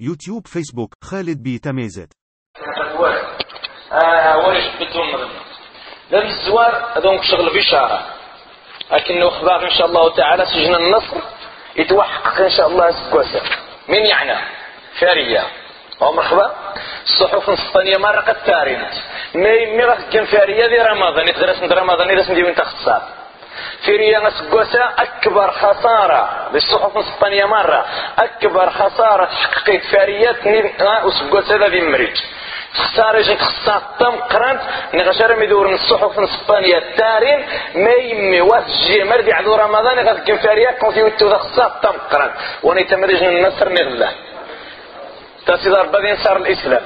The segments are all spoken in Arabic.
يوتيوب فيسبوك خالد بي تميزت. آه ورش بدون مغنى لم الزوار هذون شغل بشارة لكنه أخبار ان شاء الله تعالى سجن النصر يتوحق ان شاء الله سكوسة من يعني فارية أو مرحبا الصحف السلطانية مرة قد تارينت مي مي راح تكون فارية دي رمضان من رمضان يدرس من انت خصاب فيريا نسقوسا أكبر خسارة للصحف الإسبانية مرة. أكبر خسارة تحققت فاريات وسقوسا ذا ذي مريج. خسارة جنت خسارة تم قرنت نغشر مدور من الصحف الإسبانية التارين ما يمي واسجي مردي عدو رمضان غاد كن فاريات كون في وتو ذا خسارة تم قرنت. وني تمرج النصر نغلا. تاسي ضربة صار الإسلام.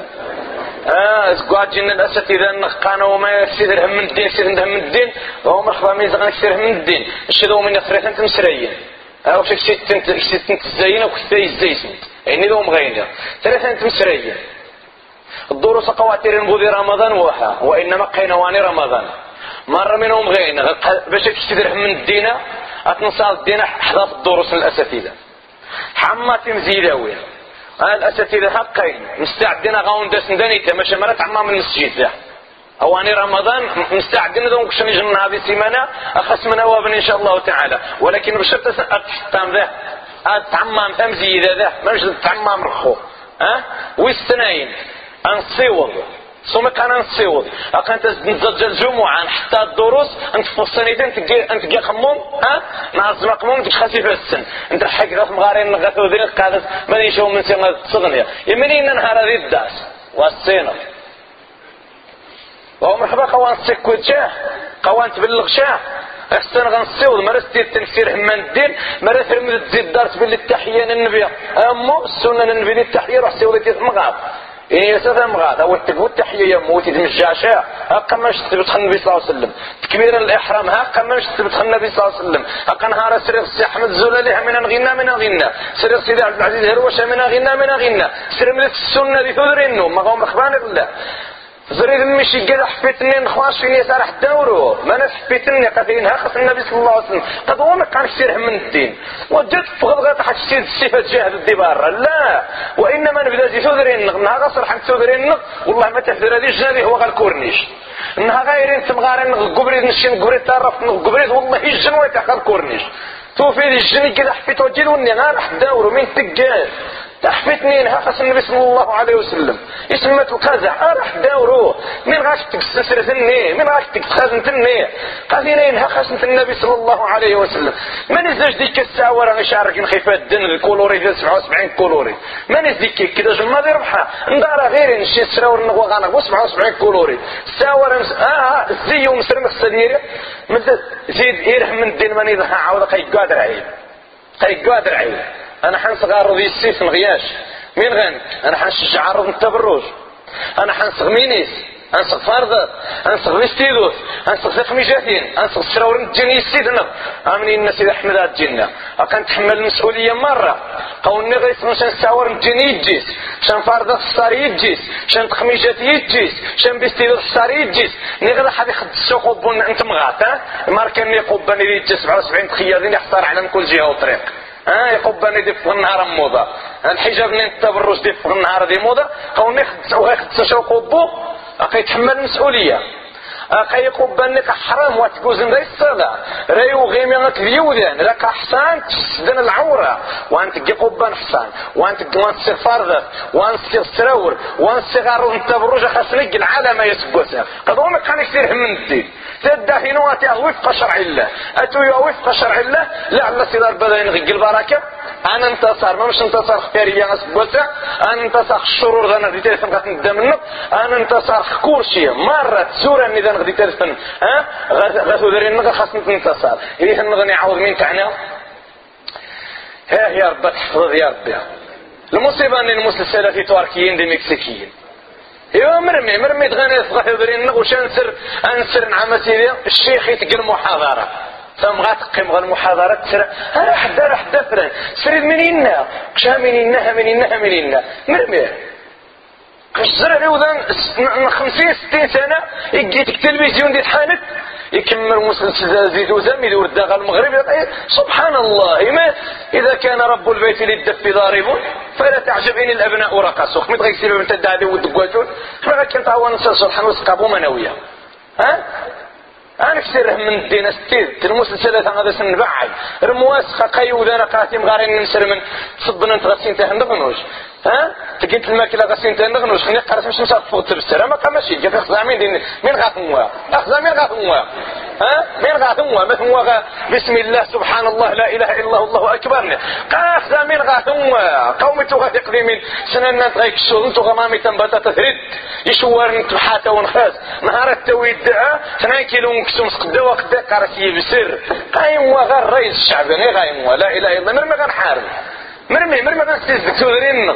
آه سكوات جن الاساتذه النقانه وما يسير هم الدين يسير هم الدين. وهو مرحبا من يزغن كثير من الدين. الشذو من يخرج أنت مسريين. آه وش كسيت انت كسيت انت الزين وكثي الزيسن يعني ذو مغينة ثلاثة أنت مسريين. الدروس قواتير نبوذي رمضان وها وإنما قينواني رمضان. مرة منهم غين باش كسير من الدين أتنصال الدين احداث الدروس الاساتذه حماتي مزيداوين الاساتذه حقين؟ مستعدين غاون داس نداني ماشي مرات عمام المسجد ذا أواني رمضان مستعدين ذا وكش نجم هذه السيمانة؟ اخس من أوابن إن شاء الله تعالى. ولكن بشرط اتحتام ذا. اتعمم تمزي ذا. ماش تعمم رخو. ها ويستناين. انصيوض سوما كان نصيوض اكن نزج الجمعة حتى الدروس انت انت جي خموم ها قموم انت خاسي في السن انت حق ذات مغارين نغثو ذي قادس ما يشوف من سنة تصغنية يمني نهار هذه الداس والسينة وهو مرحبا قوان تسكوت شاه قوان تبلغ شاه احسن غنصيوض مرة التنفير همان الدين مرة ترمي تزيد دارت باللي التحية للنبي امو السنة للنبي التحية روح سيوضي تيثمغاب إن يسافر مغاد أو التقوى التحية يموت يتمجاشا هكا ما تثبت النبي صلى الله عليه وسلم. تكبير الإحرام هكا ما تثبت النبي صلى الله عليه وسلم. هكا نهار سرير السي أحمد الزلالي من غنى من غنى سرير سيدي عبد العزيز هروشة من غنى من غنى من السنة ذي ثذرينو ما هو مخبان الله زريد مشي قد حبيتني نخواش فيني يسار دورو ما أنا حبيتني قاتلين خاص النبي صلى الله عليه وسلم. قد هو ما كان يصير من الدين. وجدت فغض غاتا حتى تشيد الصفة جاهد الدي برا لا. وإنما نبدأ زي ثودرين نها غصر حق ثودرين والله ما تهدر. هذه الجنابي هو غالكورنيش انها غايرين تمغارين القبريد نشين قبريد تعرف القبريد والله الجنوة تحت الكورنيش توفي الجني كذا حبيت وجيد وني غارح داورو. مين تقال. تحفتني نهاقص النبي صلى الله عليه وسلم. اسمت القزع راح داورو من غاش تكسسر ثني من غاش تكسخازن ثني قاضينا ينهاقص النبي صلى الله عليه وسلم. ما نزاج ديك الساعة ورا غيشارك نخيفات الدن؟ الكولوري ديال 77 كولوري. ما نزديك كذا جمع دي ربحها ندار غير نشي سراور نغوى غانا 77 كولوري. الساعة ورا آه زي ومسرم السديري زيد يرحم من الدين ماني ضحى عاود قيقاد رعيل قيقاد رعيل أنا حنصغ عرض السيف نغياش مين غن أنا حنشجع عرض التبرج أنا حنصغ مينيس. انصغ فرض انصغ فيستيدوس انصغ ثقم جاثين انصغ شراور الجني السيدنا امني الناس إذا حمد الجنة اكن تحمل المسؤولية مرة. قولني غيس شان ساور الجني يجيس. شان فرض الصار يجيس. شان تخميجات يجيس. شان بيستيدوس الصار يجيس. نغدا حد يخد السوق وبون أنت مغات ها؟ ماركن يقبني يجي 77 تخيادين يحصر على كل جهة وطريق. ها يقبني دي في النهار موضة. الحجاب نين التبرج دي في النهار دي موضة. قولني خد سوق وبو يتحمل المسؤولية أخي قبانك حرام واتقوزن ذي الصلاة ريو غيمي غك ذيوذن لك حسان تسدن العورة. وانت قي قبان حسان وانت وانت سيغ فرضة وانت سيغ سراور وانت سيغ بروجة خسنك العالم يسقوسها قد هو كان كثير من الدين تدهنوا أتي وفق شرع الله. أتو وفق شرع الله. لعل سيدار بدا ينغي البركة. أنا انتصر. ما مش انتصر خيرية اسقوسها أنا انتصر الشرور ذا نغدي تلفن قد ندم أنا انتصر كورشي. مرة سورة نذا نغدي تلفن ها؟ غاثو ذرين نغا خاص نتصر إذا نغني عوض مين تعنى. ها يا رب تحفظ يا ربي المصيبة أن المسلسل السلفي تركيين دي مكسيكيين ايوا مرمي مرمي تغني يصغح يدري وش أنسر أنسر نعم سيدي؟ الشيخ يتقل محاضرة ثم غتقيم غا المحاضرة تسرى أنا حدا راه حدا فران سريد منينا كشا منينا منينا منينا مرمي. كش زرع ذان خمسين ستين سنة يجيتك تلفزيون دي تحانت. يكمل مسلسل زيد وزم يدور الداغ المغرب. سبحان الله. ما إذا كان رب البيت للدف ضارب فلا تعجبني الأبناء رقصوا خميت غيكسيبوا من تدعي ودقواجون إحنا كنت هو نسأل سبحان وسقابو منوية. ها؟ أنا كسر من الدين استيد المسلسلات هذا سن بعد. رمواس قيو ذا قاتم غارين نسر من تصبنا أنت غسين ها؟ تقيت الماكلة غسين تهندغنوش خلينا قرأت مش مسافة فوق تبسر ما قامشي جاب خزامين دين مين غاثموا اخزامين غاثموا ها؟ مين غاثموا مثل هو بسم الله سبحان الله لا إله إلا الله الله أكبر. قاخ مين غاثموا قوم تغاثق من سننا تغيك الشغل انتو غمامي تنبتا تثريد يشوار نتبحاتا ونخاز. نهار التويد ثنان كيلو نكسو مسقدا وقدا قرسي بسر قايم وغير رئيس الشعب غايم لا إله إلا الله. مرمي غنحارب؟ مرمي مرمي غنستيزك تودرين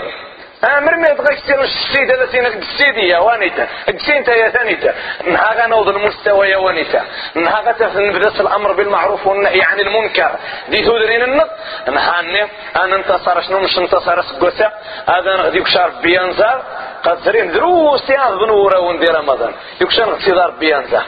ها مرمي بغا كثير السيدة التي السيدي يا وانيتا. السينتا يا ثانيتا. نهاغا نوض المستوى يا وانيتا. نهاغا نبدأ الأمر بالمعروف والنهي عن المنكر. دي تودرين النط نهاني أنا انتصر شنو؟ مش انتصر سكوسا هذا نغدي كشار بيانزار قد سرين دروس يا بنورة وندي رمضان. يكشار اقتدار بيانزار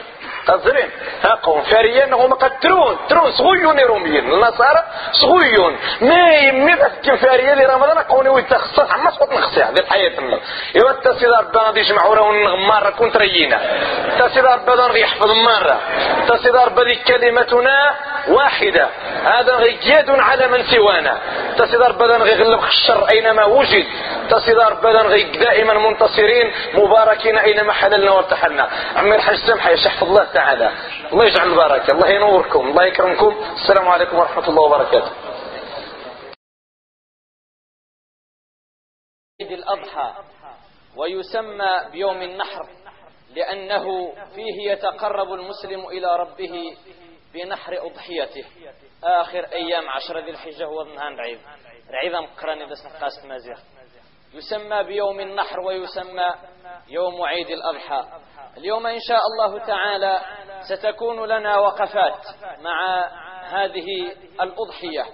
تزرين. ها قوم فاريين هم قتلون ترون صغيون روميين النصارى صغيون ما يمي بس فاريين رمضان قوني ويتخصص عما صوت نخصي هذه الحياة الله إيوا التسيد ربنا دي يجمعوا له مرة كنت رينا. التسيد ربنا يحفظ مرة. التسيد ربنا كلمتنا واحدة. هذا غياد على من سوانا. التسيد ربنا غيغلب الشر أينما وجد. التسيد ربنا غي دائما منتصرين مباركين أينما حللنا وارتحلنا. عمي الحاج سمحة شحف الله تعالى. الله يجعل البركة الله ينوركم الله يكرمكم. السلام عليكم ورحمة الله وبركاته. عيد الأضحى ويسمى بيوم النحر لأنه فيه يتقرب المسلم إلى ربه بنحر أضحيته. آخر أيام عشر ذي الحجة هو النهان رعيب رعيبا مقراني دس نقاس مازيغ يسمى بيوم النحر ويسمى يوم عيد الأضحى. اليوم إن شاء الله تعالى ستكون لنا وقفات مع هذه الأضحية.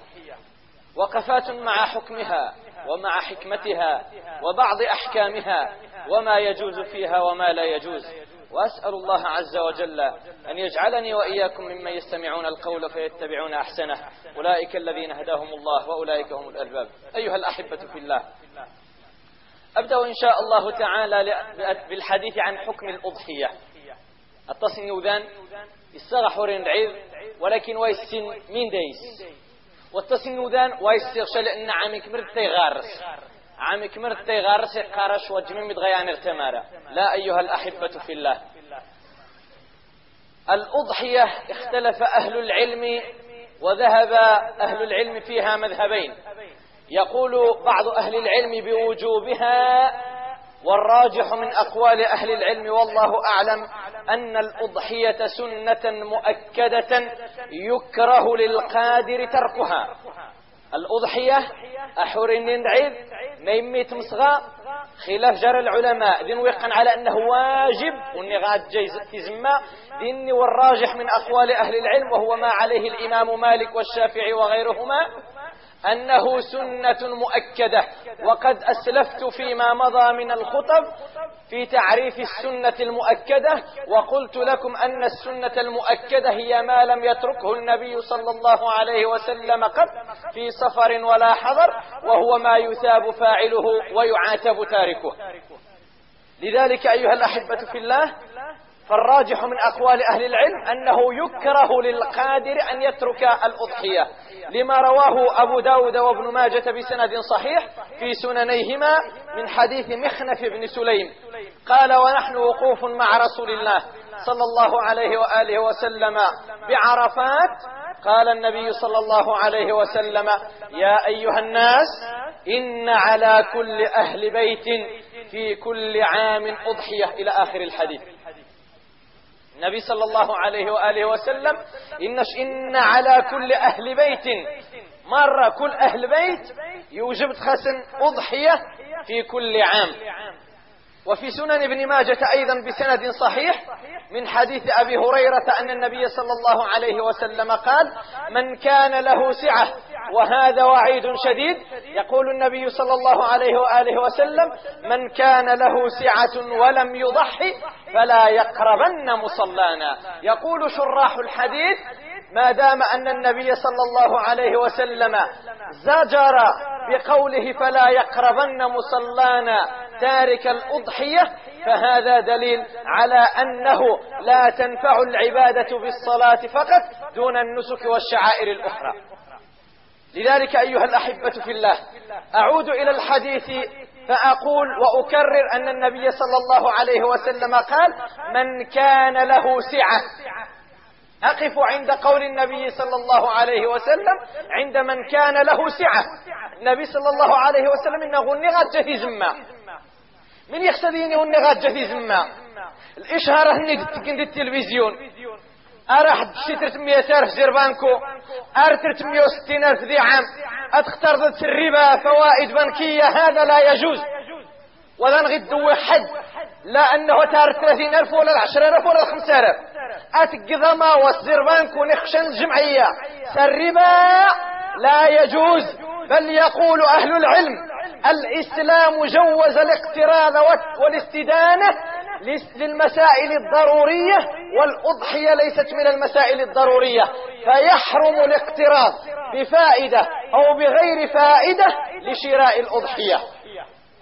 وقفات مع حكمها ومع حكمتها وبعض أحكامها وما يجوز فيها وما لا يجوز. وأسأل الله عز وجل أن يجعلني وإياكم ممن يستمعون القول فيتبعون أحسنه. أولئك الذين هداهم الله وأولئك هم الألباب أيها الأحبة في الله. أبدأ إن شاء الله تعالى بالحديث عن حكم الأضحية. التصن يوذان يستغح رعيض ولكن ويسن مين دايس والتصن يوذان ويستغش لأن عامي كمرت تيغارس عامي كمرت تيغارس يقارش وجميم متغيان ارتمارا. لا أيها الأحبة في الله. الأضحية اختلف أهل العلم وذهب أهل العلم فيها مذهبين. يقول بعض أهل العلم بوجوبها والراجح من أقوال أهل العلم والله أعلم أن الأضحية سنة مؤكدة يكره للقادر تركها. الأضحية أحر نعيد ما يميت مصغى خلاف جرى العلماء. دين ويقن على أنه واجب وإني غاد تزمى ديني والراجح من أقوال أهل العلم وهو ما عليه الإمام مالك والشافعي وغيرهما. أنه سنة مؤكدة. وقد أسلفت فيما مضى من الخطب في تعريف السنة المؤكدة وقلت لكم أن السنة المؤكدة هي ما لم يتركه النبي صلى الله عليه وسلم قط في سفر ولا حضر وهو ما يثاب فاعله ويعاتب تاركه. لذلك أيها الأحبة في الله فالراجح من أقوال أهل العلم أنه يكره للقادر أن يترك الأضحية. لما رواه أبو داود وابن ماجة بسند صحيح في سننيهما من حديث مخنف بن سليم. قال ونحن وقوف مع رسول الله صلى الله عليه وآله وسلم بعرفات قال النبي صلى الله عليه وسلم يا أيها الناس إن على كل أهل بيت في كل عام أضحية. إلى آخر الحديث. النبي صلى الله عليه وآله وسلم إنش إن على كل أهل بيت مرة كل أهل بيت يوجب خسن أضحية في كل عام. وفي سنن ابن ماجة أيضا بسند صحيح من حديث أبي هريرة أن النبي صلى الله عليه وسلم قال من كان له سعة وهذا وعيد شديد يقول النبي صلى الله عليه وآله وسلم من كان له سعة ولم يضحي فلا يقربن مصلانا يقول شراح الحديث ما دام أن النبي صلى الله عليه وسلم زجر بقوله فلا يقربن مصلانا تارك الأضحية فهذا دليل على أنه لا تنفع العبادة بالصلاة فقط دون النسك والشعائر الأخرى. لذلك أيها الأحبة في الله أعود إلى الحديث فأقول وأكرر أن النبي صلى الله عليه وسلم قال من كان له سعة أقف عند قول النبي صلى الله عليه وسلم عند من كان له سعة. النبي صلى الله عليه وسلم إنه غنغت في زمة. من يقصديني غنغت في زمة. الإشهار هني التلفزيون. أراح شي 300 ألف زير بانكو. أر 360 ألف ذي عام أتختار الربا فوائد بنكية. هذا لا يجوز. ولا نغد حد لا أنه تار 30 ألف ولا 10 ألف ولا 5 ألف. أتقضما والزربان ونخشن الجمعية الربا لا يجوز بل يقول أهل العلم الإسلام جوز الاقتراض والاستدانة للمسائل الضرورية والأضحية ليست من المسائل الضرورية. فيحرم الاقتراض بفائدة أو بغير فائدة لشراء الأضحية.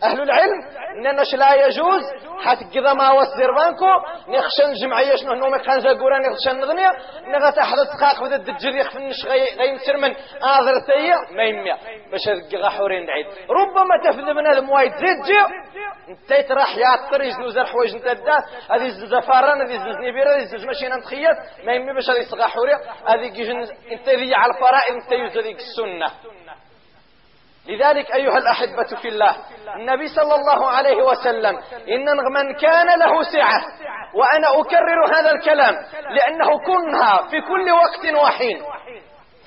أهل العلم إننا لا يجوز؟ حتى ما وسر بانكو نخشن جمعية شنو نومي خانزا قورا نخشن نغنيا نغا تحت تقاق بدا الدجر يخف النش غي نسر من آذر تيا ما يميا باش هذا حورين دعيد ربما تفذ من هذا موايد زيد جي انت راح يعطر يزنو زر حوايج انت دا هذه زفاران هذه زنزني بيرا هذه زوج ماشي نتخيط ما يمي باش هذه يصغى حوري هذه كيجن ذي على الفرائض انت يوزديك السنة. لذلك أيها الأحبة في الله النبي صلى الله عليه وسلم إن من كان له سعة وأنا أكرر هذا الكلام لأنه كنها في كل وقت وحين.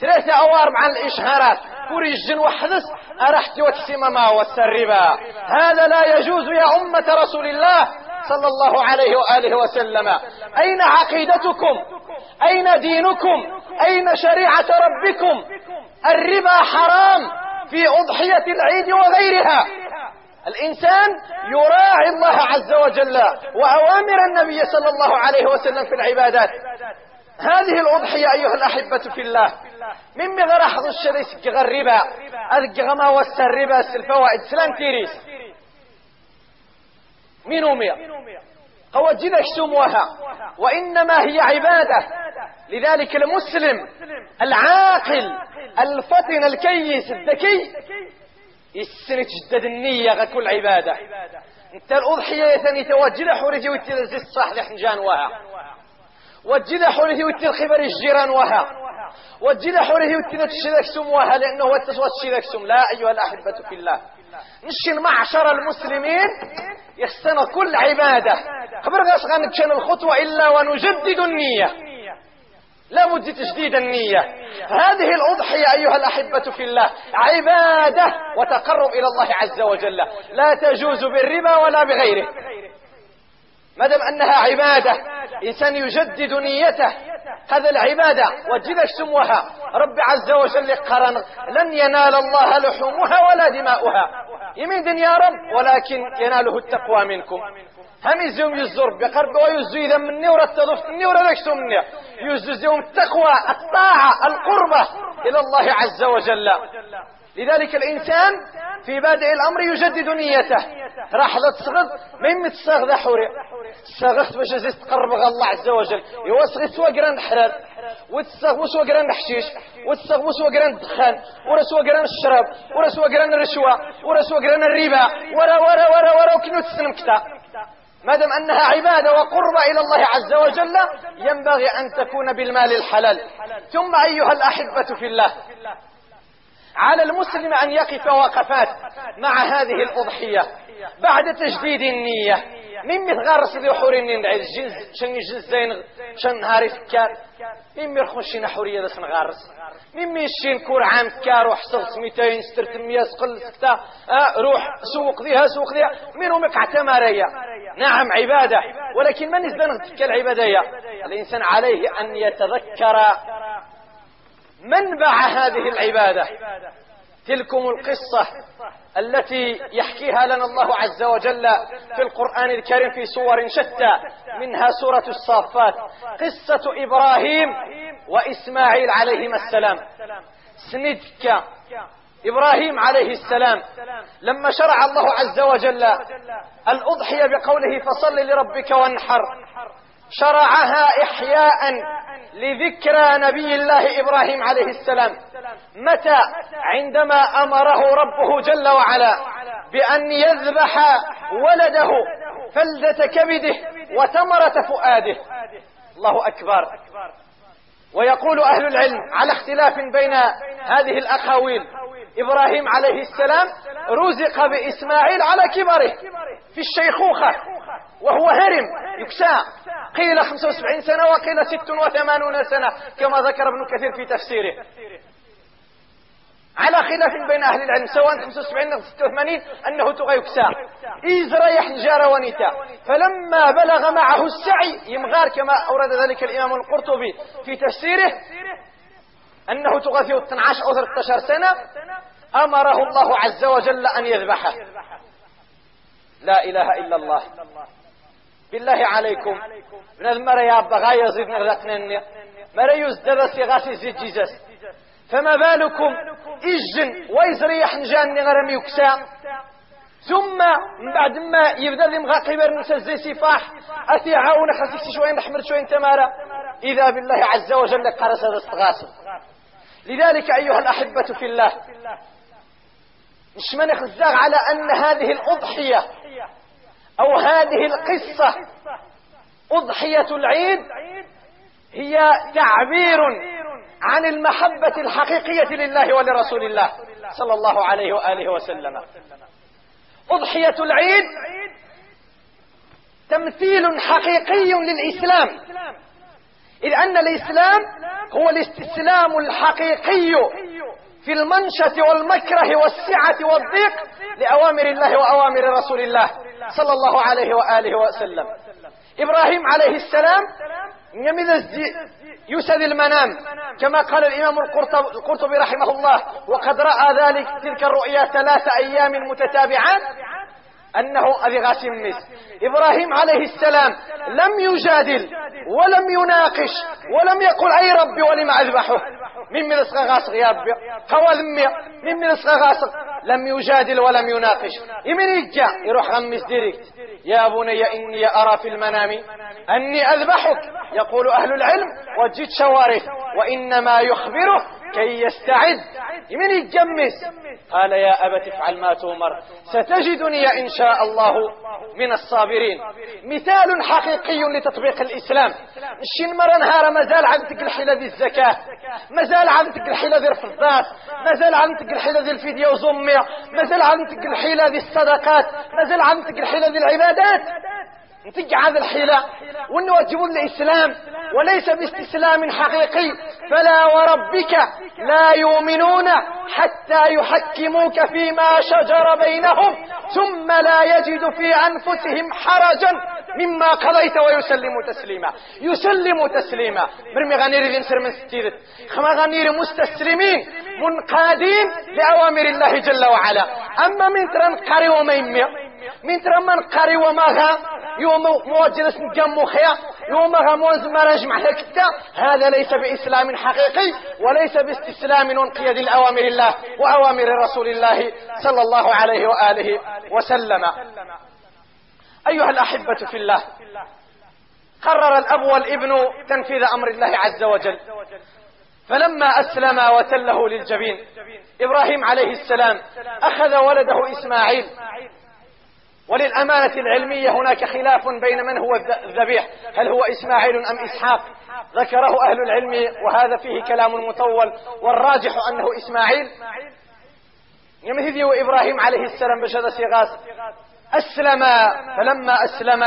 ثلاثة أوار مع الإشهارات كوريجن وحدث أرحت وتسمى ما والسربا هذا لا يجوز يا أمة رسول الله صلى الله عليه وآله وسلم. أين عقيدتكم؟ أين دينكم؟ أين شريعة ربكم؟ الربا حرام. في أضحية العيد وغيرها. الإنسان يراعي الله عز وجل وأوامر النبي صلى الله عليه وسلم في العبادات. هذه الأضحية أيها الأحبة في الله. من مغرى حظ الشريس الربا أذك غما وسر الربا الفوائد سلام تيريس من أمير هو جنك سموها وإنما هي عبادة. لذلك المسلم العاقل الفطن الكيس الذكي يسن تجدد النية كل عبادة. انت الأضحية ثاني توجد حورتي ويتلزي الصح لحنجان وها. وجد حورتي ويتل الجيران وها. وجد حورتي ويتل تشيلك سم وها لأنه هو التسوى سم لا أيها الأحبة في الله. نشن معشر المسلمين يستنى كل عبادة. خبر غاس غنتشن الخطوة إلا ونجدد النية. لا بد تجديد النية. هذه الأضحية أيها الأحبة في الله. عبادة وتقرب إلى الله عز وجل. لا تجوز بالربا ولا بغيره. ما دام أنها عبادة إنسان يجدد نيته. هذا العبادة وجد سموها رب عز وجل قرن لن ينال الله لحومها ولا دماؤها. يمين يا رب ولكن يناله التقوى منكم. هم يزوم يزور بقرب ويزو إذا مني ورتضف مني وردكتو مني يزوم التقوى الطاعة القربة إلى الله عز وجل. لذلك الإنسان في بادئ الأمر يجدد نيته. راح تصغد ما يمت حوري. صغت باش زيد تقرب الله عز وجل. يوصغ سوا قران حرار وتسغ وسوا قران حشيش وتسغ وسوا قران الدخان. ورا سوا قران الشراب. ورا سوا قران الرشوة. ورا سوا قران الربا. ورا ورا ورا ورا وكنو تسلم كتا ما دام أنها عبادة وقرب إلى الله عز وجل ينبغي أن تكون بالمال الحلال. ثم أيها الأحبة في الله على المسلم أن يقف وقفات مع هذه الأضحية بعد تجديد النية. من مثغار ذي حورين ندعي الجنز شن جنزين شن هاري فكار. من مرخون شنا حورية دس نغارس مين يشين كور عام كار وحصل سميتين سترت مية سقل سكتا آه روح سوق ذيها سوق ذيها منهم اعتمارية نعم عبادة. ولكن من يزدن تلك العبادة؟ الإنسان عليه أن يتذكر منبع هذه العبادة؟ تلكم القصة التي يحكيها لنا الله عز وجل في القرآن الكريم في صور شتى منها سورة الصافات. قصة إبراهيم وإسماعيل عليهما السلام. سندك. إبراهيم عليه السلام. لما شرع الله عز وجل الأضحية بقوله فصل لربك وانحر. شرعها إحياء لذكرى نبي الله إبراهيم عليه السلام. متى؟ عندما أمره ربه جل وعلا بأن يذبح ولده فلذة كبده وتمرة فؤاده. الله أكبر. ويقول أهل العلم على اختلاف بين هذه الأقاويل إبراهيم عليه السلام رزق بإسماعيل على كبره في الشيخوخة وهو هرم يكسى. قيل 75 سنة وقيل 86 سنة كما ذكر ابن كثير في تفسيره. على خلاف بين أهل العلم سواء 75 أو 86 أنه تغى يكسى. إذ ريح نجار ونتا فلما بلغ معه السعي يمغار كما أورد ذلك الإمام القرطبي في تفسيره أنه تغى في 12 أو 13 سنة أمره الله عز وجل أن يذبحه. لا إله إلا الله. بالله عليكم. من المرة يا أبا يزيد نغلقنا مرة يزدد سيغاسي زيد جيزس فما بالكم؟ إجن ويزريح نجان غرم يكسا ثم من بعد ما يبدأ لي مغا قبر نسزي سفاح اثي عاون خسيت شوية نحمر شوية تمارا إذا بالله عز وجل قرس هذا لذلك أيها الأحبة في الله مش من الزاغ على أن هذه الأضحية أو هذه القصة. أضحية العيد هي تعبير عن المحبة الحقيقية لله ولرسول الله صلى الله عليه وآله وسلم. أضحية العيد تمثيل حقيقي للإسلام إذ أن الإسلام هو الاستسلام الحقيقي في المنشة والمكره والسعة والضيق لأوامر الله وأوامر رسول الله صلى الله عليه وآله وسلم. إبراهيم عليه السلام يمد يسد المنام كما قال الإمام القرطبي رحمه الله وقد رأى ذلك تلك الرؤيا ثلاث أيام متتابعات أنه أبي غاسم إبراهيم عليه السلام لم يجادل ولم يناقش ولم يقل أي ربي ولم أذبحه. من من أسغى غاسق يا ربي؟ قوال من من أسغى غاسق؟ لم يجادل ولم يناقش. يمن يجا. يروح غمس direct. يا بني إني أرى في المنام أني أذبحك. يقول أهل العلم وجد شوارث وإنما يخبره كي يستعد. يمن يتجمس؟ قال يا أبت افعل ما تؤمر. ستجدني إن شاء الله من الصابرين. مثال حقيقي لتطبيق الإسلام. الشين مرة نهار مازال عندك الحيلة ذي الزكاة. مازال عندك الحيلة ذي الفضات مازال عندك الحيلة ذي الفدية وزمية مازال عندك الحيلة ذي الصدقات. مازال عندك الحيلة ذي العبادات. هذا الحيلة ونواجب الإسلام وليس باستسلام حقيقي. فلا وربك لا يؤمنون حتى يحكموك فيما شجر بينهم ثم لا يجد في أنفسهم حرجا مما قضيت ويسلم تسليما. يسلم تسليما. برمي غنير ذي من ستيرت. خما غنير مستسلمين منقادين لأوامر الله جل وعلا. أما من ترن قري وما من ترن من قري وما يوم موجلس نجم خيا يوم غموز مرج محلكتا هذا ليس بإسلام حقيقي وليس باستسلام وانقياد لأوامر الله وأوامر رسول الله صلى الله عليه وآله وسلم. أيها الأحبة في الله قرر الأب والابن تنفيذ أمر الله عز وجل. فلما أسلم وتله للجبين إبراهيم عليه السلام أخذ ولده إسماعيل وللأمانة العلمية هناك خلاف بين من هو الذبيح هل هو إسماعيل أم إسحاق؟ ذكره أهل العلم وهذا فيه كلام مطول والراجح أنه إسماعيل. يمثل إبراهيم عليه السلام بشهادة سيغاس أسلم فلما أسلم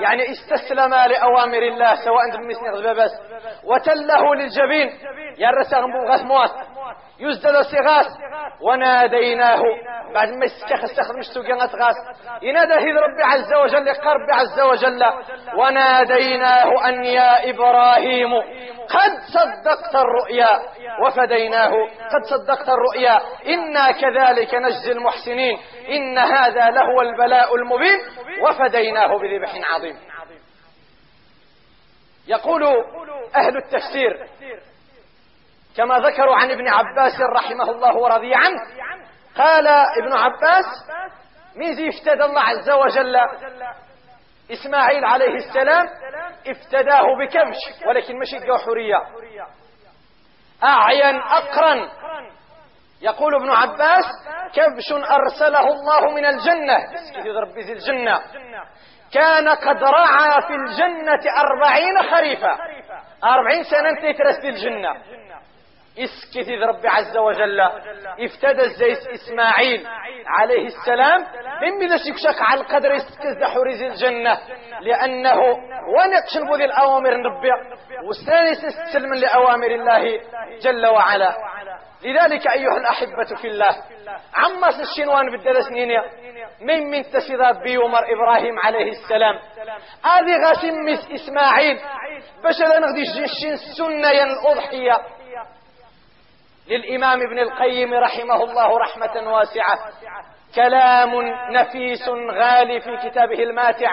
يعني استسلم لأوامر الله سواء بمثل غزبة بس وتله للجبين. يا الرسام غاث موات. يزدد صغاس. وناديناه بعد ما يستخدم السوقين غاس ينادى هذ ربي عز وجل قرب عز وجل. وناديناه أن يا إبراهيم قد صدقت الرؤيا. وفديناه قد صدقت الرؤيا. إنا كذلك نجزي المحسنين. إن هذا لهو البلاء المبين. وفديناه بذبح عظيم. يقول أهل التفسير كما ذكروا عن ابن عباس رحمه الله ورضي عنه. قال ابن عباس ميزي افتدى الله عز وجل إسماعيل عليه السلام افتداه بكبش ولكن مش حرية أعين أقرن. يقول ابن عباس كبش أرسله الله من الجنة. ربي الجنة. كان قد رعى في الجنة أربعين خريفا أربعين سنة تترس الجنة. اسكت ربي عز وجل. افتدى الزيت إسماعيل عليه السلام. من بذا شكشك على القدر يسكت حريز الجنة. لأنه ونقش ذي الأوامر ربي. والثاني سيستلم لأوامر الله جل وعلا. لذلك أيها الأحبة في الله عما الشنوان بالدرس نينيا من من تسيضات بيومر إبراهيم عليه السلام. هذه غاسم إسماعيل. باش نغدي الشين السنة الأضحية للإمام ابن القيم رحمه الله رحمة واسعة. كلام نفيس غالي في كتابه الماتع.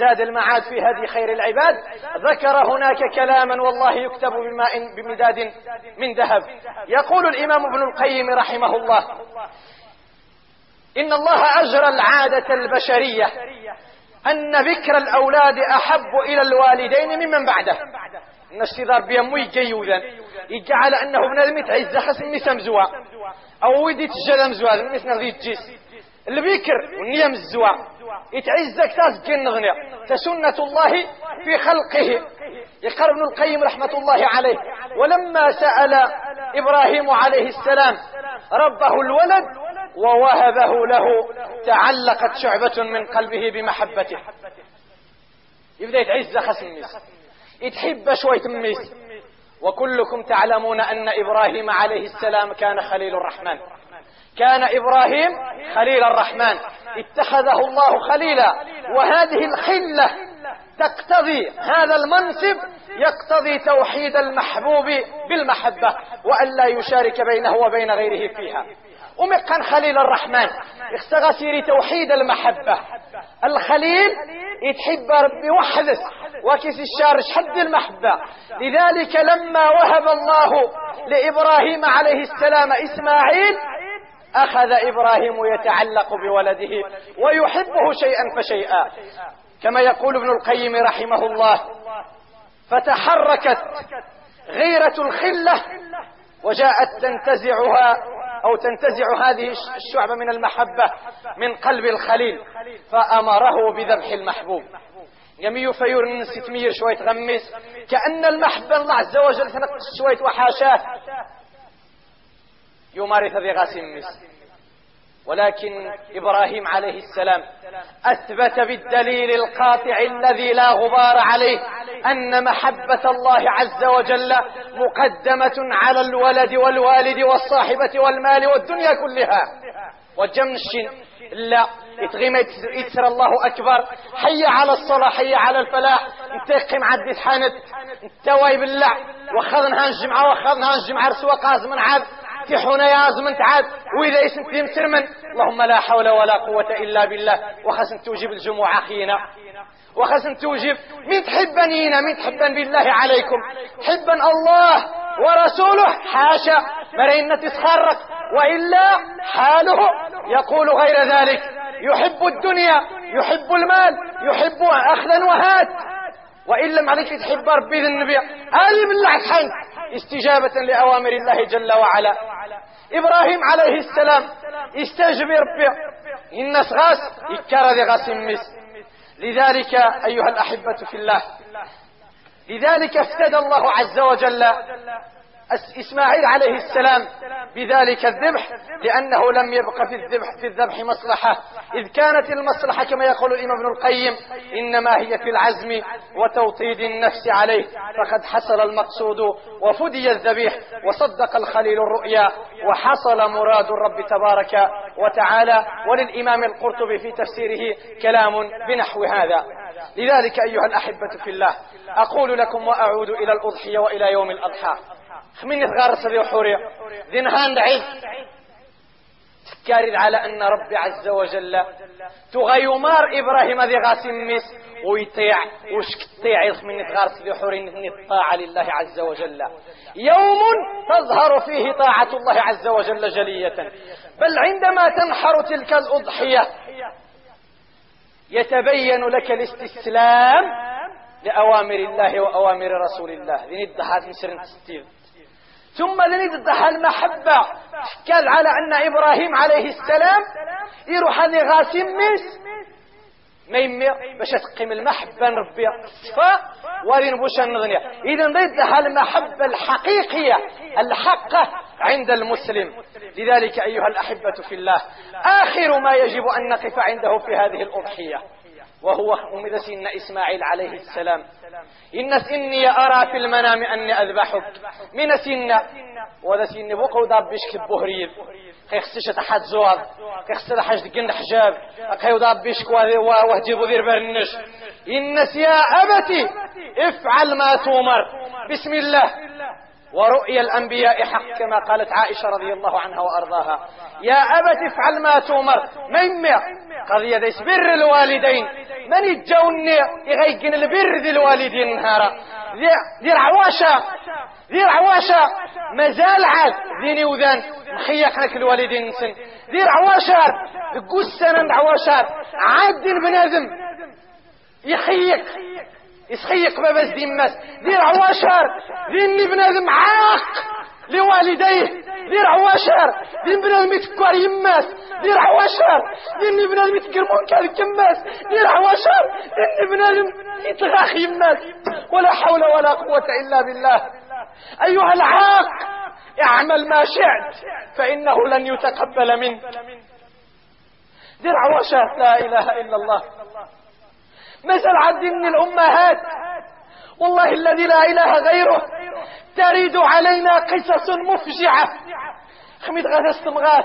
زاد المعاد في هدي خير العباد. ذكر هناك كلاما والله يكتب بماء بمداد من ذهب. يقول الإمام ابن القيم رحمه الله إن الله أجرى العادة البشرية أن ذكر الأولاد أحب إلى الوالدين ممن بعده. نشتي بيموي جيودا يجعل أنه بنادم يتعز خس النساء مزوا أو ودي تجلى مزوا الناس نغذي تجيس البكر والنية مزوا يتعزك تاز كن نغني تسنة الله في خلقه. يقرأ ابن القيم رحمة الله عليه. ولما سأل إبراهيم عليه السلام ربه الولد ووهبه له تعلقت شعبة من قلبه بمحبته. يبدأ يتعز خس النساء يتحب شوي تميس. وكلكم تعلمون أن إبراهيم عليه السلام كان خليل الرحمن. كان إبراهيم خليل الرحمن. اتخذه الله خليلا. وهذه الخلة تقتضي هذا المنصب يقتضي توحيد المحبوب بالمحبة وأن لا يشارك بينه وبين غيره فيها. ومقا خليل الرحمن. اختغسيري توحيد المحبة. الخليل يتحب ربي وحدث وكيس الشارش حد المحبة. لذلك لما وهب الله لإبراهيم عليه السلام إسماعيل أخذ إبراهيم يتعلق بولده ويحبه شيئا فشيئا. كما يقول ابن القيم رحمه الله فتحركت غيرة الخلة وجاءت تنتزعها أو تنتزع هذه الشعبة من المحبة من قلب الخليل فأمره بذبح المحبوب. يمي فيور من ستمير شوية غمس كأن المحبة الله عز وجل تنقص شوية وحاشاه. يمارث ذي غاسم مس ولكن إبراهيم عليه السلام أثبت بالدليل القاطع الذي لا غبار عليه أن محبة الله عز وجل مقدمة على الولد والوالد والصاحبة والمال والدنيا كلها. وجمش لا يتغيم يتسر الله أكبر. حي على الصلاة حي على الفلاح. انتقم عدي حانت انتواي بالله. وخذنا هالجمعة وخذنا هالجمعة رسوة قازم عاد. تحونا يا زمن تعاد وإذا اسم تيم من اللهم لا حول ولا قوة إلا بالله. وخسن توجب الجمعة أخينا. وخسن توجب من تحبنينا من تحبن بالله عليكم. حبا الله ورسوله حاشا. مرينا تسخرك وإلا حاله يقول غير ذلك. يحب الدنيا يحب المال يحب أخذا وهات. وإن لم عليك تحب ربي ذي النبي هذه بالله حنك استجابة لأوامر الله جل وعلا. إبراهيم عليه السلام استجب ربي الناس غاس يكار ذي غاس مس. لذلك أيها الأحبة في الله لذلك افتدى الله عز وجل إسماعيل عليه السلام بذلك الذبح لأنه لم يبق في الذبح في الذبح مصلحة. إذ كانت المصلحة كما يقول الإمام ابن القيم إنما هي في العزم وتوطيد النفس عليه فقد حصل المقصود وفدي الذبيح وصدق الخليل الرؤيا وحصل مراد الرب تبارك وتعالى. وللإمام القرطبي في تفسيره كلام بنحو هذا. لذلك أيها الأحبة في الله أقول لكم وأعود إلى الأضحية وإلى يوم الأضحى. خمين يتغارس ذي حوريا ذي نهان دعيد تكارد على أن ربي عز وجل تغيمار إبراهيم ذي غاسم ميس ويطيع وش كطيع من يتغارس ذي حوري الطاعة لله عز وجل. يوم تظهر فيه طاعة الله عز وجل جلية. بل عندما تنحر تلك الأضحية يتبين لك الاستسلام لأوامر الله وأوامر رسول الله. ذي الضحات مسرن تستير ثم الضحى المحبة. قال على أن إبراهيم عليه السلام يروح غاسم ميس. ما يمي باش تقيم المحبة نربي الصفاء وين بوش النغنية إذا ضدها المحبة الحقيقية الحقة عند المسلم. لذلك أيها الأحبة في الله آخر ما يجب أن نقف عنده في هذه الأضحية. وهو أمد سن إسماعيل عليه السلام. إن إني أرى في المنام أني أذبحك. من سن وذا سن بوقو دابش كبهريد خيخسش تحت زواد خيخسش تحت دقن حجاب. دابش كواذي وهجيب ذير برنش. إن يا أبتي افعل ما تؤمر بسم الله. ورؤيا الأنبياء حق كما قالت عائشة رضي الله عنها وأرضاها. يا أبت افعل ما تؤمر من قضية بر الوالدين. من يتجوني يغيقن البر ذي الوالدين نهارا. ذي العواشة ذي العواشة مازال عاد ذي وذان مخيقنك الوالدين نسن ذي العواشة قسنا عواشات عاد بنادم يخيق يسخيق بابا ديماس دير عواشر دين بنادم عاق. لوالديه دير عواشر دين بنادم يتكوار يماس دير عواشر دين بنادم يتكرمون كاد كماس دير عواشر دين بنادم يتغاخ يماس. ولا حول ولا قوة إلا بالله. أيها العاق اعمل ما شئت فإنه لن يتقبل منك. دير عواشر لا إله إلا الله. مثل عبد من الأمهات والله الذي لا إله غيره تريد علينا قصص مفجعة خميد غاث. استمغاث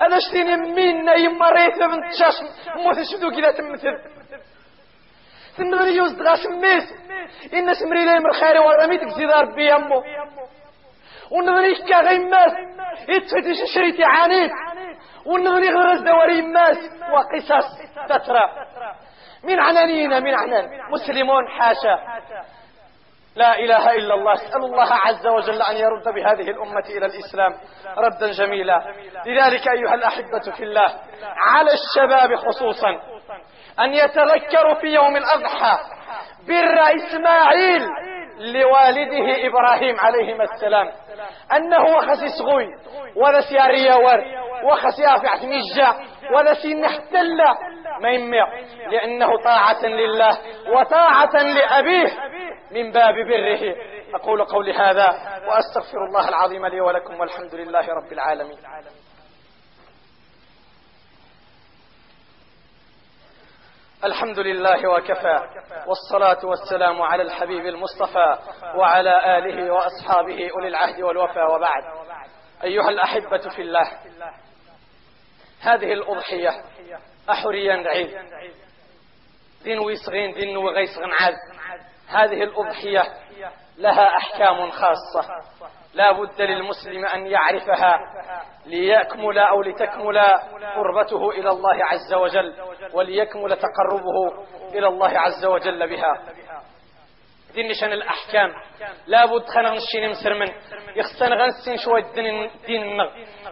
أنا شتيني مين يما ريثة من تشاش موث شدو كذا تمثل. تنغري يوزد غاش ميس إن سمري لي من خيري ورميت كزيد ربي يمو ونغري كا غيماس يتفتش شريتي عنيد ونغري غرز دوري ماس. وقصص تترى. من عنانين من عنان. مسلمون حاشا. لا إله إلا الله. أسأل الله عز وجل أن يرد بهذه الأمة إلى الإسلام ردا جميلا. لذلك أيها الأحبة في الله على الشباب خصوصا أن يتذكروا في يوم الأضحى بر إسماعيل لوالده إبراهيم عليهما السلام. أنه وخسي صغوي ولا سيارية ور وخسي أفعت مجة ولا سينحتل ما يمع لأنه طاعة لله وطاعة لأبيه من باب بره. أقول قولي هذا وأستغفر الله العظيم لي ولكم والحمد لله رب العالمين. الحمد لله وكفى والصلاة والسلام على الحبيب المصطفى وعلى آله وأصحابه أولي العهد والوفى وبعد. أيها الأحبة في الله هذه الأضحية. أحريا رعيد دين ويصغين دين وغيصغن عز هذه الأضحية لها أحكام خاصة. لا بد للمسلم أن يعرفها. ليكمل أو لتكمل قربته إلى الله عز وجل وليكمل تقربه إلى الله عز وجل بها. دين نشان الأحكام. لا بد خنا نشين مسرمن. يخصنا غنسين شوية دين النغ.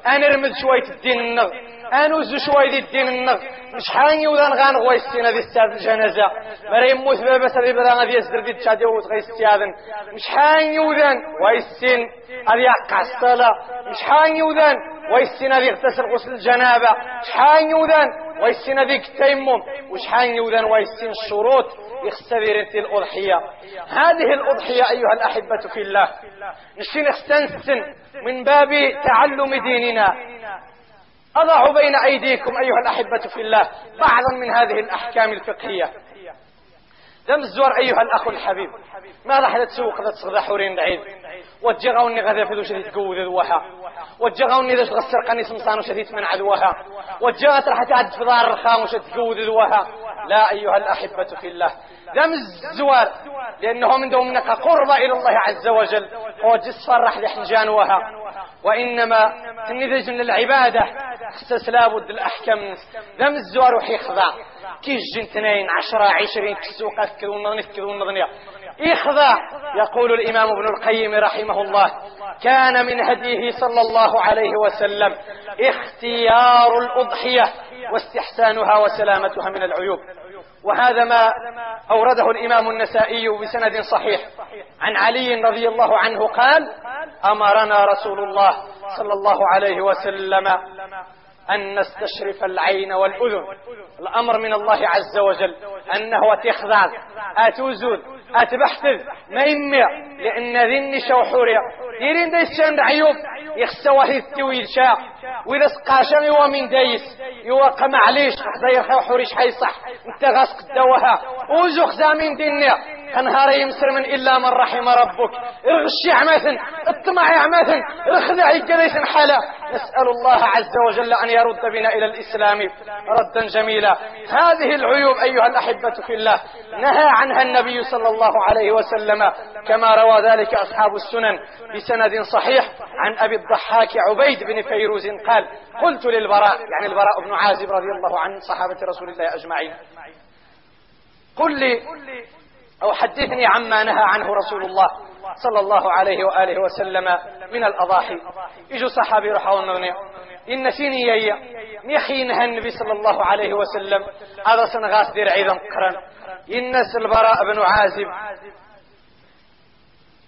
أنا رمد شوية الدين النغ. أنوز شوي الدين النغ. مش حان يوذان غان غوي السينة ذي أستاذ الجنازة؟ مرا يموت بابا سبي بدا غادي يسدر دي تشادي ووت غي استياذن مش حان يوذان واي السين يقع الصلاة. مش حان يوذان واي السين هذي يغتسل غسل الجنابة. مش حان يوذان ويسين ذيك التيمم. وشحال يوذن ويسين الشروط؟ يختبر الأضحية. هذه الأضحية أيها الأحبة في الله. نشين استنسن من باب تعلم ديننا. أضع بين أيديكم أيها الأحبة في الله بعضا من هذه الأحكام الفقهية. دم الزوار أيها الأخ الحبيب. ما راح تسوق ذات صغدا حورين بعيد وتجغوني غدا في ذو شديد قوة ذوها وتجغوني ذا تغسر قني سمسان وشديد من عدوها وتجغت راح تعد في دار الرخام وشديد قوة ذوها لا أيها الأحبة في الله. دم الزوار لأنه من دومنك قرب إلى الله عز وجل. هو جس فرح لحنجانوها وإنما تنذج من العبادة استسلاب الأحكام دم الزوار وحي خضع كيش جن اثنين عشرة عشرين كسوقة كذون نظنف كذون نظنية إخضع يقول الإمام ابن القيم رحمه الله. كان من هديه صلى الله عليه وسلم اختيار الأضحية واستحسانها وسلامتها من العيوب. وهذا ما أورده الإمام النسائي بسند صحيح. عن علي رضي الله عنه قال أمرنا رسول الله صلى الله عليه وسلم أن نستشرف العين والأذن. الأمر من الله عز وجل أنه تخضع أتوزود أتبحث ما يمي لأن ذني شوحوريا. ديرين ديس شان عيوب. يخسوا هي التويل شاء. وإذا سقاشا يوا من دايس يوا معليش. حتى يخاو حوريش حيصح. انت غاسق الدوها. وزو خزامين دينيا. انهار يمسر من إلا من رحم ربك. ارغشي عمثن اطمع عمثن اخذع قريش حلا نسأل الله عز وجل أن يرد بنا إلى الإسلام ردا جميلا. هذه العيوب أيها الأحبة في الله. نهى عنها النبي صلى الله عليه وسلم كما روى ذلك أصحاب السنن بسند صحيح عن أبي الضحاك عبيد بن فيروز قال قلت للبراء يعني البراء بن عازب رضي الله عن صحابة رسول الله أجمعين. قل لي أو حدثني عما نهى عنه رسول الله صلى الله عليه وآله وسلم من الأضاحي. يجوا صحابي رحوا النغني إن سيني ميخي نهى النبي صلى الله عليه وسلم. هذا سنغاس دير عيدا قرن إنس البراء بن عازب.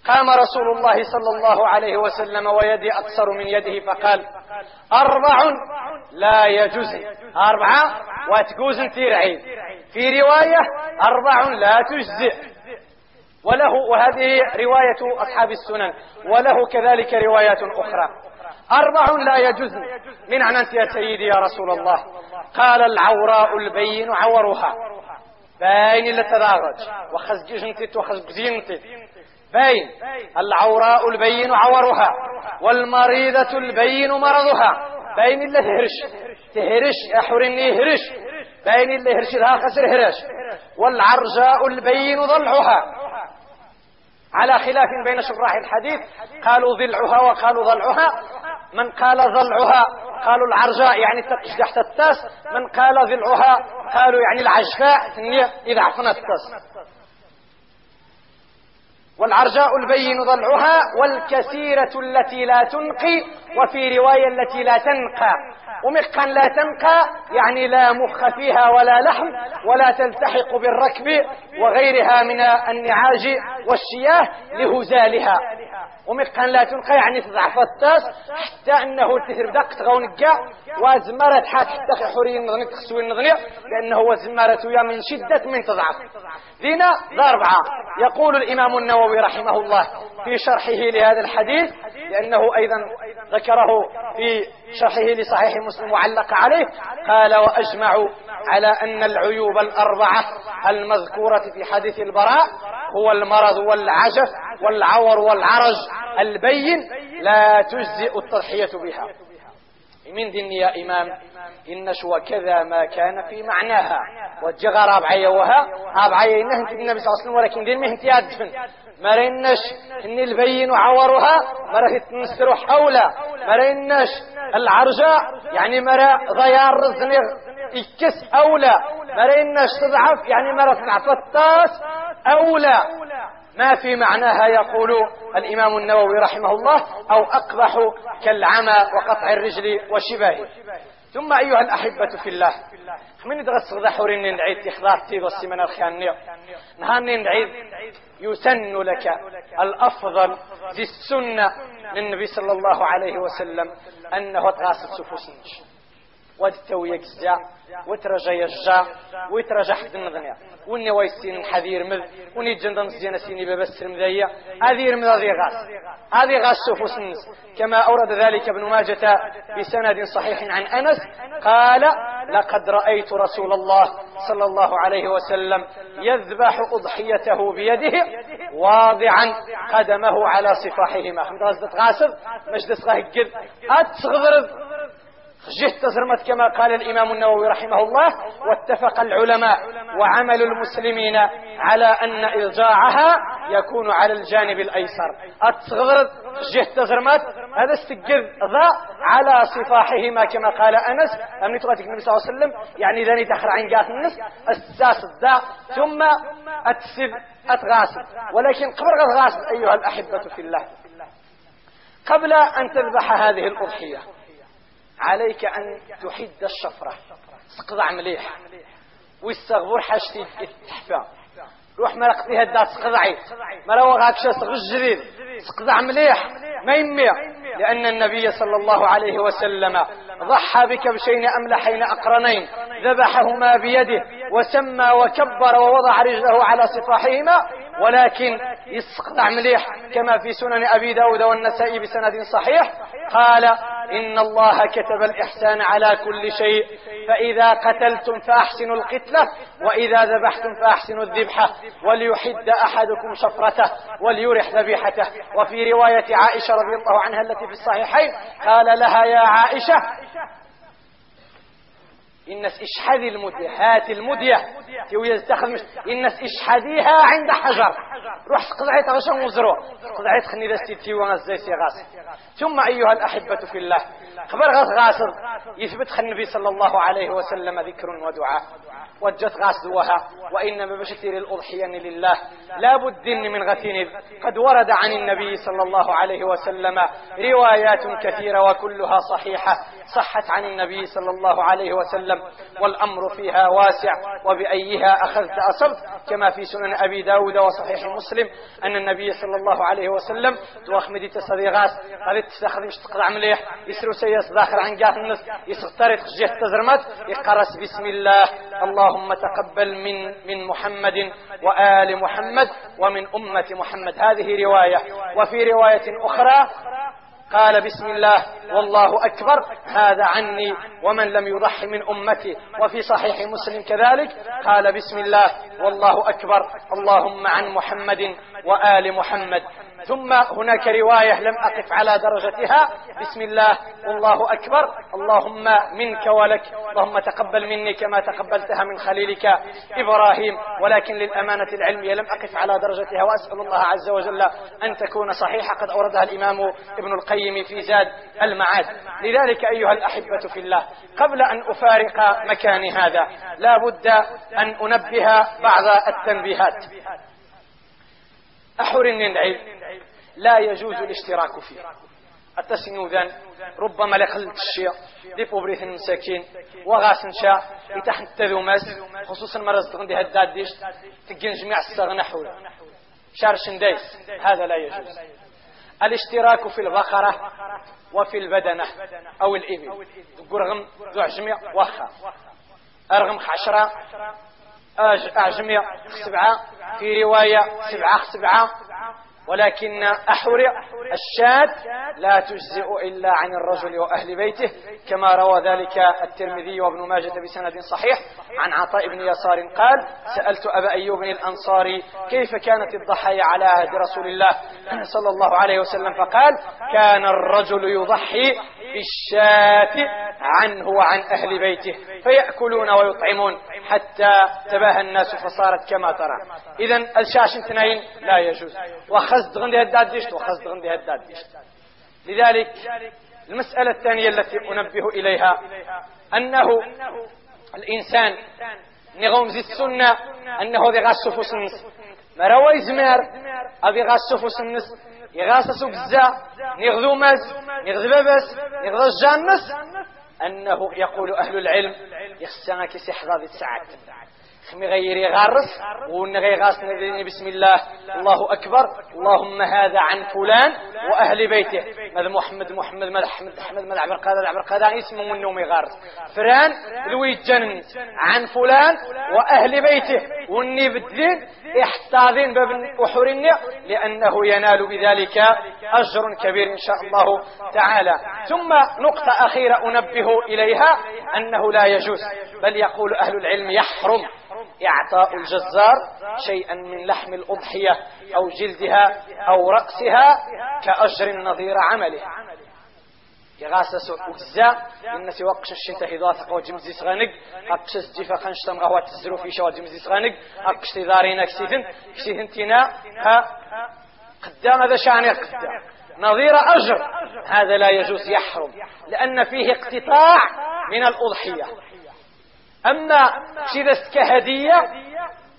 قام رسول الله صلى الله عليه وسلم ويدي أقصر من يده فقال أربع لا يجوز. أربعة وتجوز تيرعي في رواية أربع لا تجزئ. وله وهذه رواية أصحاب السنن. وله كذلك روايات أخرى. أربع لا يجوز. من عن أنت يا سيدي يا رسول الله. قال العوراء البين عورها باين جنتت وخزق زينتت باين العوراء البين عورها والمريضة البين مرضها. باين اللي تهرش تهرش أحرني هرش. باين اللي هرش لها خسر هرش. والعرجاء البين ضلعها. على خلاف بين شراح الحديث قالوا ضلعها وقالوا ضلعها. من قال ضلعها؟ قالوا العرجاء يعني تحت التاس. من قال ضلعها؟ قالوا يعني العجفاء. إذا عفنا التاس والعرجاء البين ضلعها والكثيرة التي لا تنقي وفي رواية التي لا تنقى. ومقا لا تنقى يعني لا مخ فيها ولا لحم ولا تلتحق بالركب وغيرها من النعاج والشياه لهزالها. ومقا لا تنقى يعني تضعف التاس حتى أنه تثر دق تغونقع وزمرت حات حتى حوري النظني تخسوي النظني لأنه يا من شدة من تضعف ذينا ضربعة. يقول الإمام النووي رحمه الله في شرحه لهذا الحديث لأنه أيضا ذكره في شرحه لصحيح مسلم وعلق عليه قال وأجمعوا على أن العيوب الأربعة المذكورة في حديث البراء هو المرض والعجف والعور والعرج البين لا تجزئ التضحية بها. من دين يا إمام إن شو كذا ما كان في معناها والجغر أبعي وها أبعي إنه النبي صلى الله عليه وسلم ولكن دين مهنت يدفن مرينش إن البين وعورها مرة تنسر حولا. مرينش العرجاء يعني مرة ضيار رزنغ يكس أولى مرينش تضعف يعني مرة تضعف التاس أولى ما في معناها يقول الإمام النووي رحمه الله أو أقبح كالعمى وقطع الرجل وشبهه ثم أيها الأحبة في الله من يدغس غدا نعيد تخضار تيغسي من الخيانية نهاني نعيد يسن لك الأفضل في السنة للنبي صلى الله عليه وسلم أنه تغاسل سفوسنش. ودتويك الزا وترجى يجا ويترجى حد النظنيا وني ويسين حذير مذ وني جندن زينا سيني بابا السرمذية هذه رمذ هذه غاس. هذه غاس سوفوس النس كما أورد ذلك ابن ماجة بسند صحيح عن أنس قال لقد رأيت رسول الله صلى الله عليه وسلم يذبح أضحيته بيده واضعا قدمه على صفاحهما. غزة غاسر مجلس غهجد أتغضرب جهت تزرمت كما قال الإمام النووي رحمه الله واتفق العلماء وعمل المسلمين على أن إرجاعها يكون على الجانب الأيسر. التغضرد جهت تزرمت هذا استقر ذا على صفاحهما كما قال أنس أمني تغاتك النبي صلى الله عليه وسلم؟ يعني ذاني تخر عن قات النس الساس الدا ثم أتسب أتغاسل. ولكن قبل غاسل أيها الأحبة في الله قبل أن تذبح هذه الأضحية عليك أن تحد الشفرة. تقضع مليح. ويستغفر حاجتي التحفة روح مرقتي هدا تقضعي مروغ هكشا صغر جديد تقضع مليح. ما يمي لأن النبي صلى الله عليه وسلم ضحى بكبشين أملحين أقرنين. ذبحهما بيده وسمى وكبر ووضع رجله على صفاحهما. ولكن يسقطع مليح. كما في سنن أبي داود والنسائي بسند صحيح. قال إن الله كتب الإحسان على كل شيء فإذا قتلتم فأحسنوا القتلة وإذا ذبحتم فأحسنوا الذبحة وليحد أحدكم شفرته وليرح ذبيحته. وفي رواية عائشة رضي الله عنها التي في الصحيحين قال لها يا عائشة الناس اشحذي المدية هات المدية تيو يستخدم الناس اشحذيها عند حجر. روح تقضعي تغشى وزرو. تقضعي تخني ذا ستي وغزي سيغاس ثم أيها الأحبة في الله خبر غاس غاسر يثبت النبي صلى الله عليه وسلم ذكر ودعاء. وجت غاسدوها وإنما بشكل الأضحية لله لا بد من غثين قد ورد عن النبي صلى الله عليه وسلم روايات كثيرة وكلها صحيحة. صحت عن النبي صلى الله عليه وسلم والأمر فيها واسع وبأيها أخذت أصبت. كما في سنن أبي داود وصحيح مسلم أن النبي صلى الله عليه وسلم توخمدي تصدي غاس قد تستخدم تقطع مليح يسرو سياس داخل عن قاف النس يسغطرت خجيه تزرمت يقرس بسم الله اللهم تقبل من من محمد وآل محمد ومن أمة محمد. هذه رواية. وفي رواية أخرى قال بسم الله والله أكبر هذا عني ومن لم يضح من أمتي وفي صحيح مسلم كذلك قال بسم الله والله أكبر اللهم عن محمد وآل محمد ثم هناك رواية لم أقف على درجتها. بسم الله. والله أكبر. اللهم منك ولك. اللهم تقبل مني كما تقبلتها من خليلك إبراهيم. ولكن للأمانة العلمية لم أقف على درجتها. وأسأل الله عز وجل أن تكون صحيحة. قد أوردها الإمام ابن القيم في زاد المعاد. لذلك أيها الأحبة في الله قبل أن أفارق مكاني هذا لا بد أن أنبه بعض التنبيهات. أحر النعيم لا يجوز الاشتراك فيه. التسنو ذن ربما لقلت الشيء دي بوبريث المساكين وغاس نشاء يتحن التذوماس خصوصا مرز تغندي هداد ديش تجين جميع السغنى حوله شارش دايس هذا لا يجوز. الاشتراك في البقرة وفي البدنة أو الإبل. قرغم ذو عجمية وخا أرغم عشرة أعجمية سبعة. في رواية سبعة سبعة. ولكن أحرق الشاة لا تجزئ إلا عن الرجل وأهل بيته كما روى ذلك الترمذي وابن ماجة بسند صحيح عن عطاء بن يسار قال سألت أبا أيوب الأنصاري كيف كانت الضحايا على عهد رسول الله صلى الله عليه وسلم؟ فقال كان الرجل يضحي بالشاة عنه وعن أهل بيته فيأكلون ويطعمون حتى تباهى الناس فصارت كما ترى. إذا الشاش اثنين لا يجوز. وخزد غندي هداد ديشت وخزد غندي هداد ديشت. لذلك المسألة الثانية التي أنبه إليها أنه الإنسان نغوم زي السنة أنه ذي غاسو فسنس ما روى زمار أذي غاسو فسنس يغاسسو بزا نغذو مز نغذ ببس نغذ الجانس أنه يقول أهل العلم يخسانك سحظة ذي ساعة خمي غير يغرس ونغي غاس بسم الله الله أكبر. اللهم هذا عن فلان وأهل بيته. ماذا محمد محمد ماذا أحمد أحمد ماذا عبر قادة عبر قادة اسمه من نوم يغرس فران لوي جن عن فلان وأهل بيته. وني بالدين إحتاذين باب وحورين لأنه ينال بذلك أجر كبير إن شاء الله تعالى. ثم نقطة أخيرة أنبه إليها أنه لا يجوز بل يقول أهل العلم يحرم. إعطاء الجزار شيئا من لحم الأضحية أو جلدها أو رأسها كأجر نظير عمله. يغاسس وكزا الناس وقش الشتاء إذا ثقوا جمزي سغانق أقش الجفا خنشتم غوا تزرو في شوال جمزي سغانق أقش تدارينا كسيثن كسيثن تينا. ها قدام هذا شعني قدام نظير أجر. هذا لا يجوز يحرم لأن فيه اقتطاع من الأضحية. أما شذا كهدية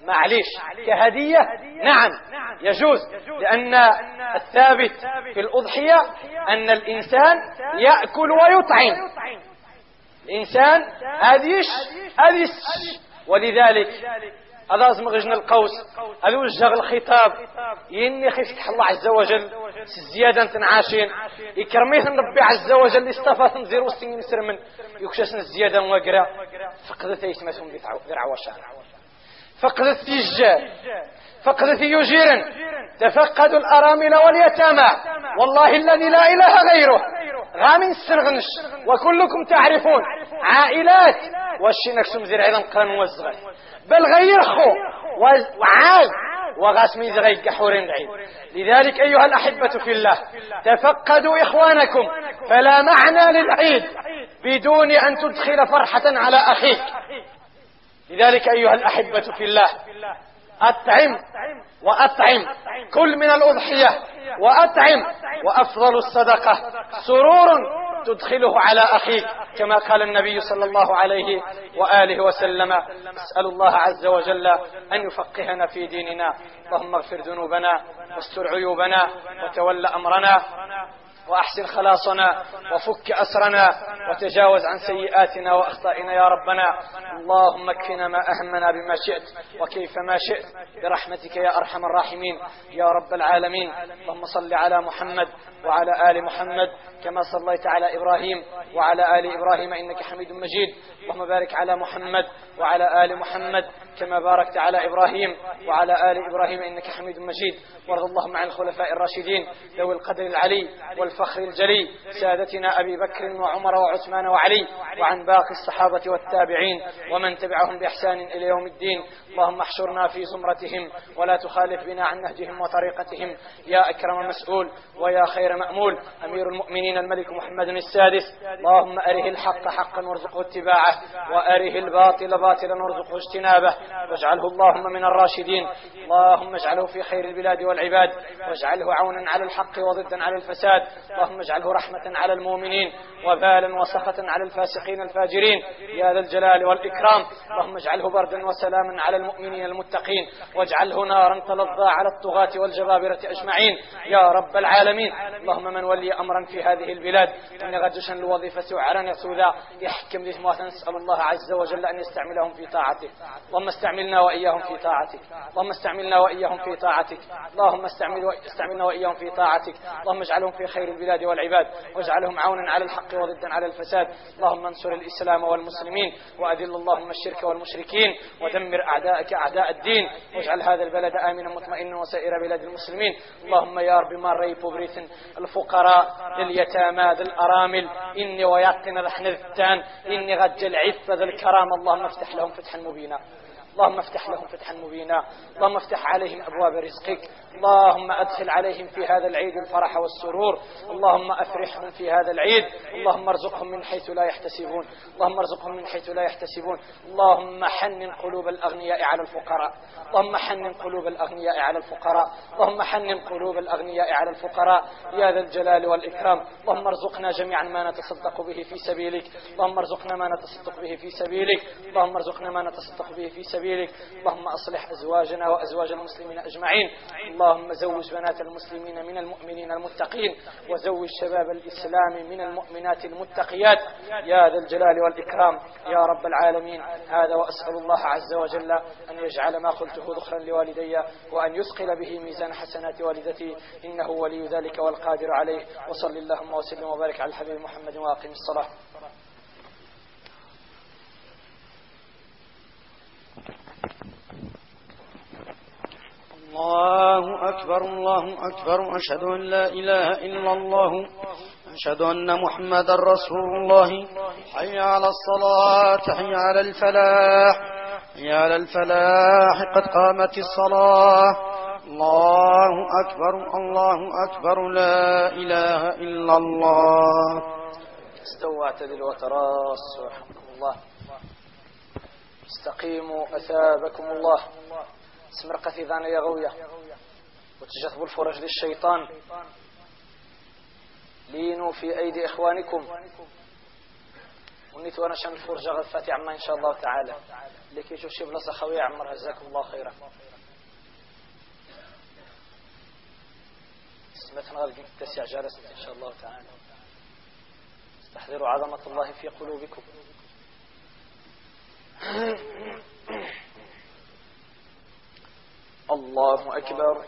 معليش كهدية نعم يجوز لأن الثابت في الأضحية أن الإنسان يأكل ويطعم. الإنسان هذيش ولذلك هذا لازم غجنا القوس. هذا وجه الخطاب. يني خفتح الله عز وجل. زيادة تنعاشين يكرميه ربي عز وجل. استفى تنزير وستين سر من. يكشسن الزيادة وقرا فقدت يسمسهم ذرع فقدت تجار فقدت يجير تفقدوا الأرامل واليتامى. والله الذي لا إله غيره. غامن السرغنش وكلكم تعرفون. عائلات. والشي نكسم عظم قرن وزغل بل غير خو وعال وغاسمي زغي قحورين عيد لذلك أيها الأحبة في الله تفقدوا إخوانكم. فلا معنى للعيد بدون أن تدخل فرحة على أخيك. لذلك أيها الأحبة في الله أطعم وأطعم. كل من الأضحية وأطعم. وأفضل الصدقة. سرور تدخله على أخيك كما قال النبي صلى الله عليه وآله وسلم. اسأل الله عز وجل أن يفقهنا في ديننا. اللهم اغفر ذنوبنا واستر عيوبنا وتول أمرنا. وأحسن خلاصنا وفك أسرنا وتجاوز عن سيئاتنا وأخطائنا يا ربنا. اللهم اكفنا ما أهمنا بما شئت وكيف ما شئت. برحمتك يا أرحم الراحمين. يا رب العالمين. اللهم صل على محمد وعلى آل محمد كما صليت على إبراهيم وعلى آل إبراهيم إنك حميد مجيد. اللهم بارك على محمد وعلى آل محمد كما باركت على إبراهيم وعلى آل إبراهيم إنك حميد مجيد. وارض اللهم عن الخلفاء الراشدين ذوي القدر العلي والفخر الجلي سادتنا أبي بكر وعمر وعثمان وعلي وعن باقي الصحابة والتابعين ومن تبعهم بإحسان إلى يوم الدين. اللهم احشرنا في زمرتهم ولا تخالف بنا عن نهجهم وطريقتهم. يا أكرم مسؤول ويا خير مأمول. أمير المؤمنين الملك محمد السادس. اللهم أره الحق حقا وارزقه اتباعه وأره الباطل باطلا وارزقه اجتنابه. واجعله اللهم من الراشدين. اللهم اجعله في خير البلاد والعباد. واجعله عونا على الحق وضدا على الفساد. اللهم اجعله رحمة على المؤمنين وبالا وسخطا على الفاسقين الفاجرين. يا ذا الجلال والإكرام. اللهم اجعله بردا وسلاما على المؤمنين المتقين. واجعله نارا تلظى على الطغاة والجبابرة أجمعين. يا رب العالمين. اللهم من ولي أمرا في هذه البلاد. إن غدشا الوظيفة وعرا يسودا. يحكم ذي نسأل الله عز وجل أن يستعملهم في طاعته. اللهم استعملنا وإياهم في طاعتك. اللهم استعملنا وإياهم في طاعتك. اللهم استعمل استعملنا وإياهم في طاعتك. اللهم اجعلهم في خير البلاد والعباد واجعلهم عونا على الحق وضدا على الفساد. اللهم انصر الإسلام والمسلمين وأذل اللهم الشرك والمشركين ودمر أعداءك أعداء الدين. واجعل هذا البلد آمنا مطمئنا وسائر بلاد المسلمين. اللهم يا رب ما ريب بريث الفقراء اليتامى ذي الأرامل. إني ويقن رحن الثان إني غجل عفة ذي الكرام. اللهم افتح لهم فتحا مبينا. اللهم افتح لهم فتحا مبينا اللهم افتح عليهم أبواب رزقك اللهم أدخل عليهم في هذا العيد الفرح والسرور اللهم أفرحهم في هذا العيد اللهم ارزقهم من حيث لا يحتسبون اللهم ارزقهم من حيث لا يحتسبون اللهم حنن قلوب الأغنياء على الفقراء اللهم حنن قلوب الأغنياء على الفقراء اللهم حنن قلوب الأغنياء على الفقراء يا ذا الجلال والإكرام اللهم ارزقنا جميعا ما نتصدق به في سبيلك اللهم ارزقنا ما نتصدق به في سبيلك اللهم ارزقنا ما نتصدق به في سبيلك. سبيلك. اللهم أصلح أزواجنا وأزواج المسلمين أجمعين. اللهم زوج بنات المسلمين من المؤمنين المتقين وزوج شباب الإسلام من المؤمنات المتقيات. يا ذا الجلال والإكرام. يا رب العالمين. هذا وأسأل الله عز وجل أن يجعل ما قلته ذخرا لوالدي وأن يثقل به ميزان حسنات والدتي. إنه ولي ذلك والقادر عليه. وصل اللهم وسلم وبارك على الحبيب محمد وأقم الصلاة. الله أكبر الله أكبر أشهد أن لا إله إلا الله أشهد أن محمد رسول الله. حي على الصلاة حي على الفلاح حي على الفلاح قد قامت الصلاة. الله أكبر الله أكبر لا إله إلا الله. استوى اعتدل وتراصوا الله. استقيموا أثابكم الله. سمرقة ذان يغوية وتجذبوا الفرج للشيطان. لينوا في أيدي إخوانكم. ونيت وأنا شان الفرجة غفاتي عما إن شاء الله تعالى. لكي يشوف شي بلاصة خوية عمر جزاكم الله خيرا. سمعتنا غالبين التسع جالس إن شاء الله تعالى. استحضروا عظمة الله في قلوبكم. الله أكبر.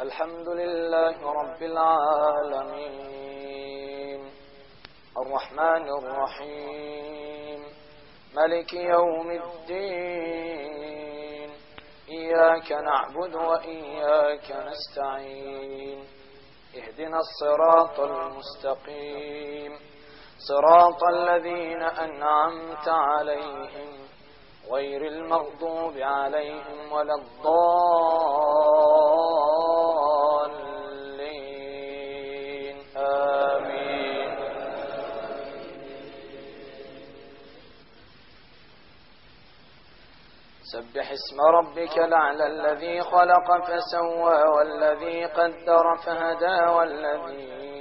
الحمد لله رب العالمين. الرحمن الرحيم. ملك يوم الدين. إياك نعبد وإياك نستعين. اهدنا الصراط المستقيم. صراط الذين أنعمت عليهم غير المغضوب عليهم ولا الضالين. آمين. سبح اسم ربك الأعلى الذي خلق فسوى والذي قدر فهدى والذي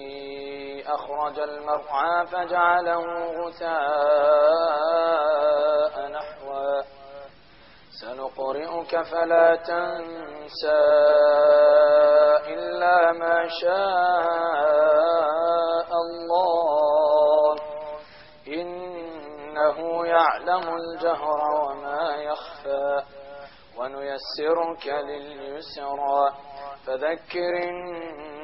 أخرج المرعى فجعله غثاء نحوا سنقرئك فلا تنسى إلا ما شاء الله. إنه يعلم الجهر وما يخفى. ونيسرك لليسرى. فذكر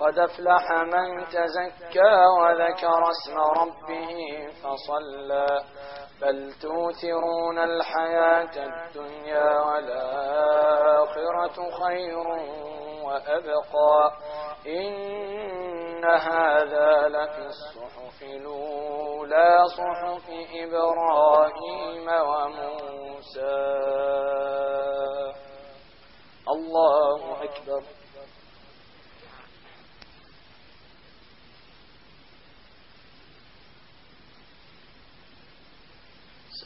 قد أفلح من تزكى وذكر اسم ربه فصلى. بل توثرون الحياة الدنيا والآخرة خير وأبقى. إن هذا لفي الصحف الأولى صحف إبراهيم وموسى. الله أكبر.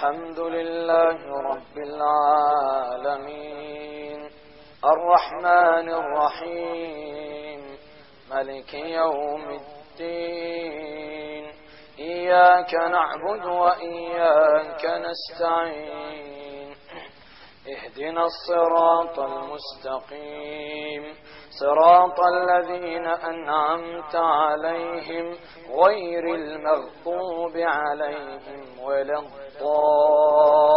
الحمد لله رب العالمين. الرحمن الرحيم. ملك يوم الدين. إياك نعبد وإياك نستعين. اهدنا الصراط المستقيم. صراط الذين أنعمت عليهم غير المغضوب عليهم ولا الضالين. الشيطان